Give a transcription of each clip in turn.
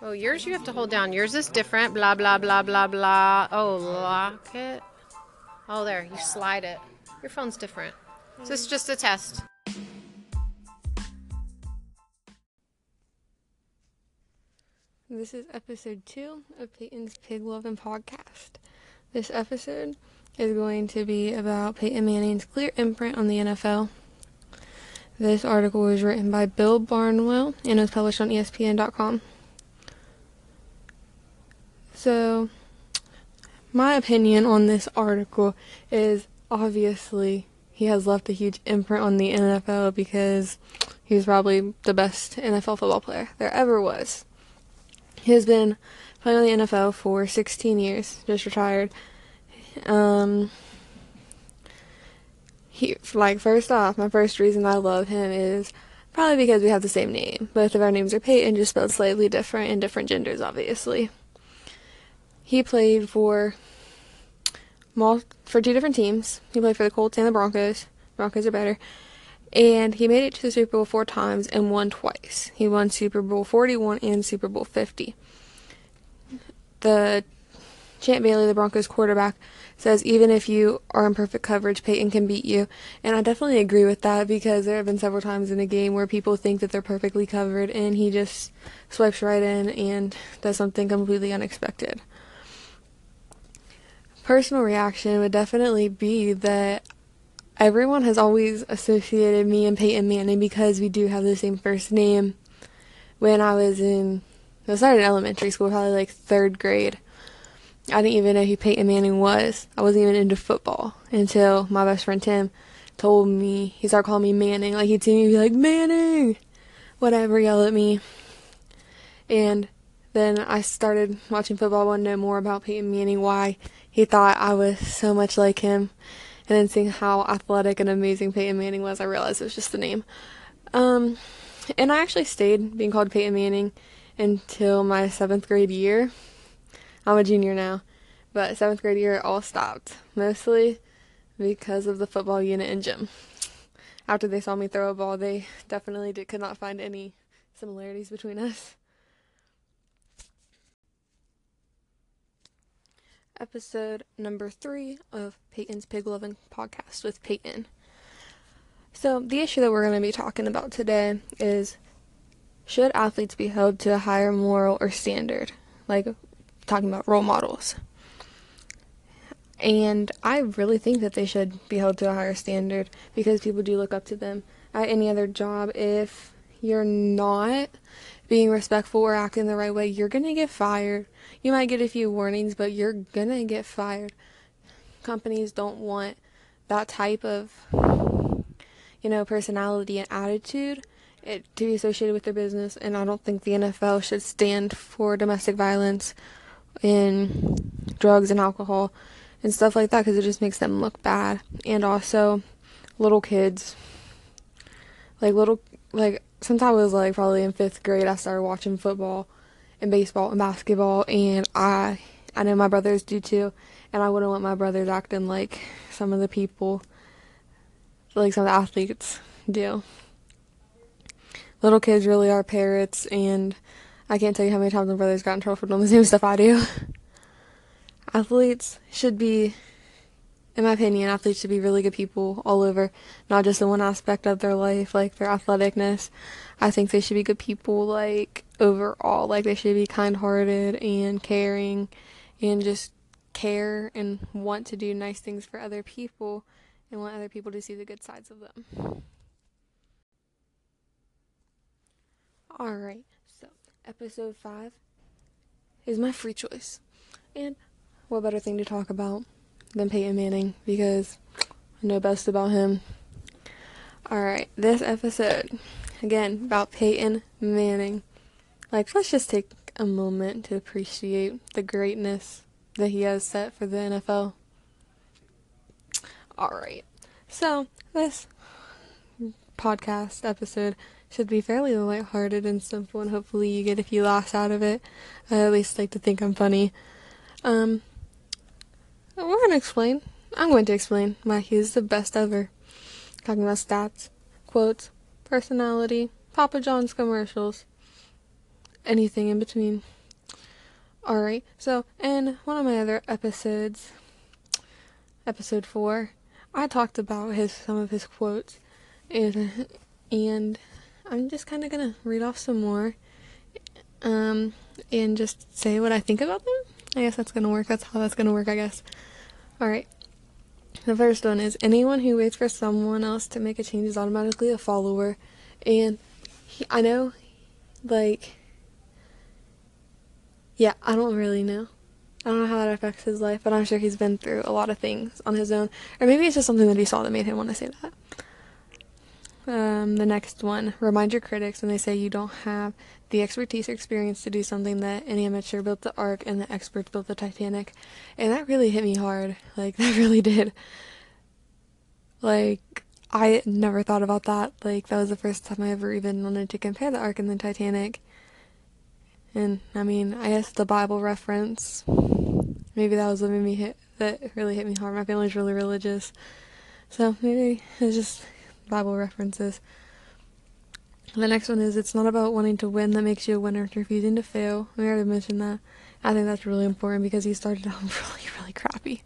Oh, yours you have to hold down. Yours is different. Blah, blah, blah, blah, blah. Oh, lock it. Oh, there. You slide it. Your phone's different. So is just a test. This is episode two of Peyton's Pig Loving podcast. This episode is going to be about Peyton Manning's clear imprint on the NFL. This article was written by Bill Barnwell and was published on ESPN.com. So, my opinion on this article is obviously he has left a huge imprint on the NFL because he's probably the best NFL football player there ever was. He has been playing in the NFL for 16 years, just retired. Um, he like first off, my first reason I love him is probably because we have the same name. Both of our names are Peyton, just spelled slightly different and different genders, obviously. He played for for two different teams. He played for the Colts and the Broncos. Broncos are better. And he made it to the Super Bowl four times and won twice. He won Super Bowl 41 and Super Bowl 50. The Champ Bailey, the Broncos quarterback, says even if you are in perfect coverage, Peyton can beat you. And I definitely agree with that because there have been several times in a game where people think that they're perfectly covered and he just swipes right in and does something completely unexpected. Personal reaction would definitely be that everyone has always associated me and Peyton Manning because we do have the same first name. When I was in, I started in elementary school, probably like third grade. I didn't even know who Peyton Manning was. I wasn't even into football until my best friend Tim told me. He started calling me Manning. Like he'd see me be like Manning, whatever, yell at me. And then I started watching football. Wanted to know more about Peyton Manning, why he thought I was so much like him. And then seeing how athletic and amazing Peyton Manning was, I realized it was just the name. Um, and I actually stayed being called Peyton Manning until my seventh grade year. I'm a junior now, but seventh grade year it all stopped, mostly because of the football unit and gym. After they saw me throw a ball, they definitely did, could not find any similarities between us. Episode number three of Peyton's Pig Loving podcast with Peyton. So, the issue that we're going to be talking about today is should athletes be held to a higher moral or standard? Like, talking about role models. And I really think that they should be held to a higher standard because people do look up to them at any other job. If you're not being respectful or acting the right way, you're going to get fired you might get a few warnings, but you're gonna get fired. Companies don't want that type of, you know, personality and attitude it, to be associated with their business. And I don't think the NFL should stand for domestic violence in drugs and alcohol and stuff like that because it just makes them look bad. And also, little kids, like little, like since I was like probably in fifth grade, I started watching football and baseball and basketball, and I I know my brothers do too, and I wouldn't want my brothers acting like some of the people, like some of the athletes do. Little kids really are parrots, and I can't tell you how many times my brothers got in trouble for doing the same stuff I do. athletes should be, in my opinion, athletes should be really good people all over, not just in one aspect of their life, like their athleticness. I think they should be good people, like overall. Like they should be kind hearted and caring and just care and want to do nice things for other people and want other people to see the good sides of them. Alright, so episode 5 is my free choice. And what better thing to talk about than Peyton Manning because I know best about him. Alright, this episode, again, about Peyton Manning. Like, let's just take a moment to appreciate the greatness that he has set for the NFL. Alright, so this podcast episode should be fairly lighthearted and simple, and hopefully you get a few laughs out of it. I at least like to think I'm funny. Um, we're gonna explain. I'm going to explain why he's the best ever. Talking about stats, quotes, personality, Papa John's commercials, anything in between. Alright, so in one of my other episodes, episode four, I talked about his some of his quotes, and and I'm just kind of gonna read off some more, um, and just say what I think about them. I guess that's gonna work. That's how that's gonna work. I guess. All right. The first one is anyone who waits for someone else to make a change is automatically a follower, and he, I know, like, yeah, I don't really know. I don't know how that affects his life, but I'm sure he's been through a lot of things on his own. Or maybe it's just something that he saw that made him want to say that. Um, the next one remind your critics when they say you don't have the expertise or experience to do something that any amateur built the Ark and the experts built the Titanic. And that really hit me hard. Like, that really did. Like, I never thought about that. Like, that was the first time I ever even wanted to compare the Ark and the Titanic. And I mean, I guess the Bible reference, maybe that was what made me hit, that really hit me hard. My family's really religious. So maybe it's just Bible references. The next one is it's not about wanting to win that makes you a winner, it's refusing to fail. We already mentioned that. I think that's really important because he started out really, really crappy.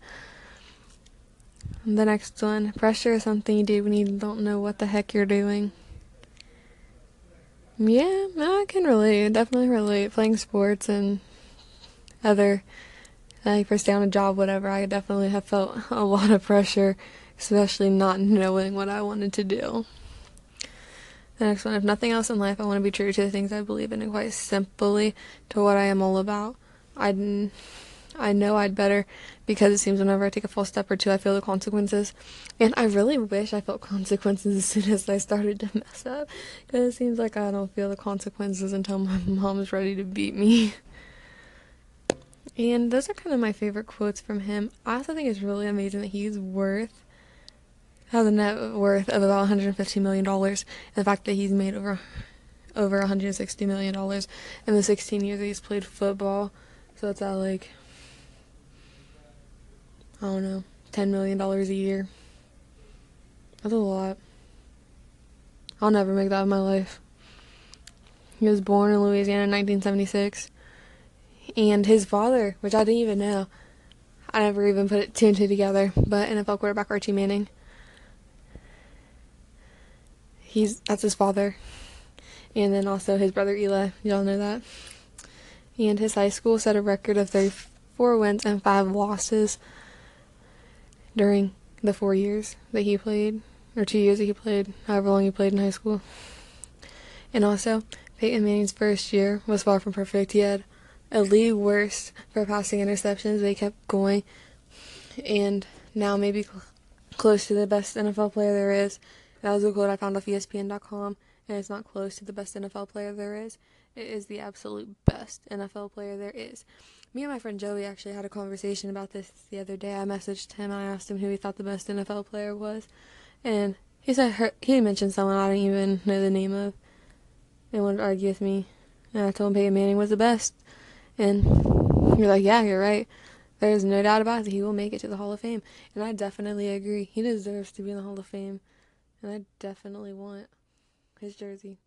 The next one pressure is something you do when you don't know what the heck you're doing. Yeah, I can relate. Definitely relate. Playing sports and other, like first day on a job, whatever, I definitely have felt a lot of pressure, especially not knowing what I wanted to do. The next one, if nothing else in life, I want to be true to the things I believe in and quite simply to what I am all about. I, I know I'd better because it seems whenever I take a false step or two, I feel the consequences. And I really wish I felt consequences as soon as I started to mess up because it seems like I don't feel the consequences until my mom's ready to beat me. And those are kind of my favorite quotes from him. I also think it's really amazing that he's worth has a net worth of about 150 million dollars, the fact that he's made over over 160 million dollars in the 16 years that he's played football. So it's at like I don't know, 10 million dollars a year. That's a lot. I'll never make that in my life. He was born in Louisiana in 1976. And his father, which I didn't even know, I never even put it two and two together, but NFL quarterback Archie Manning he's that's his father. And then also his brother Eli. Y'all know that. And his high school set a record of 34 wins and 5 losses during the 4 years that he played or 2 years that he played, however long he played in high school. And also, Peyton Manning's first year was far from perfect. He had a league worst for passing interceptions, he kept going. And now maybe cl- close to the best NFL player there is. That was a quote I found off ESPN.com, and it's not close to the best NFL player there is. It is the absolute best NFL player there is. Me and my friend Joey actually had a conversation about this the other day. I messaged him I asked him who he thought the best NFL player was, and he said her, he mentioned someone I don't even know the name of, and wanted to argue with me. And I told him Peyton Manning was the best, and you're like, yeah, you're right. There's no doubt about it. He will make it to the Hall of Fame, and I definitely agree. He deserves to be in the Hall of Fame. And I definitely want his jersey.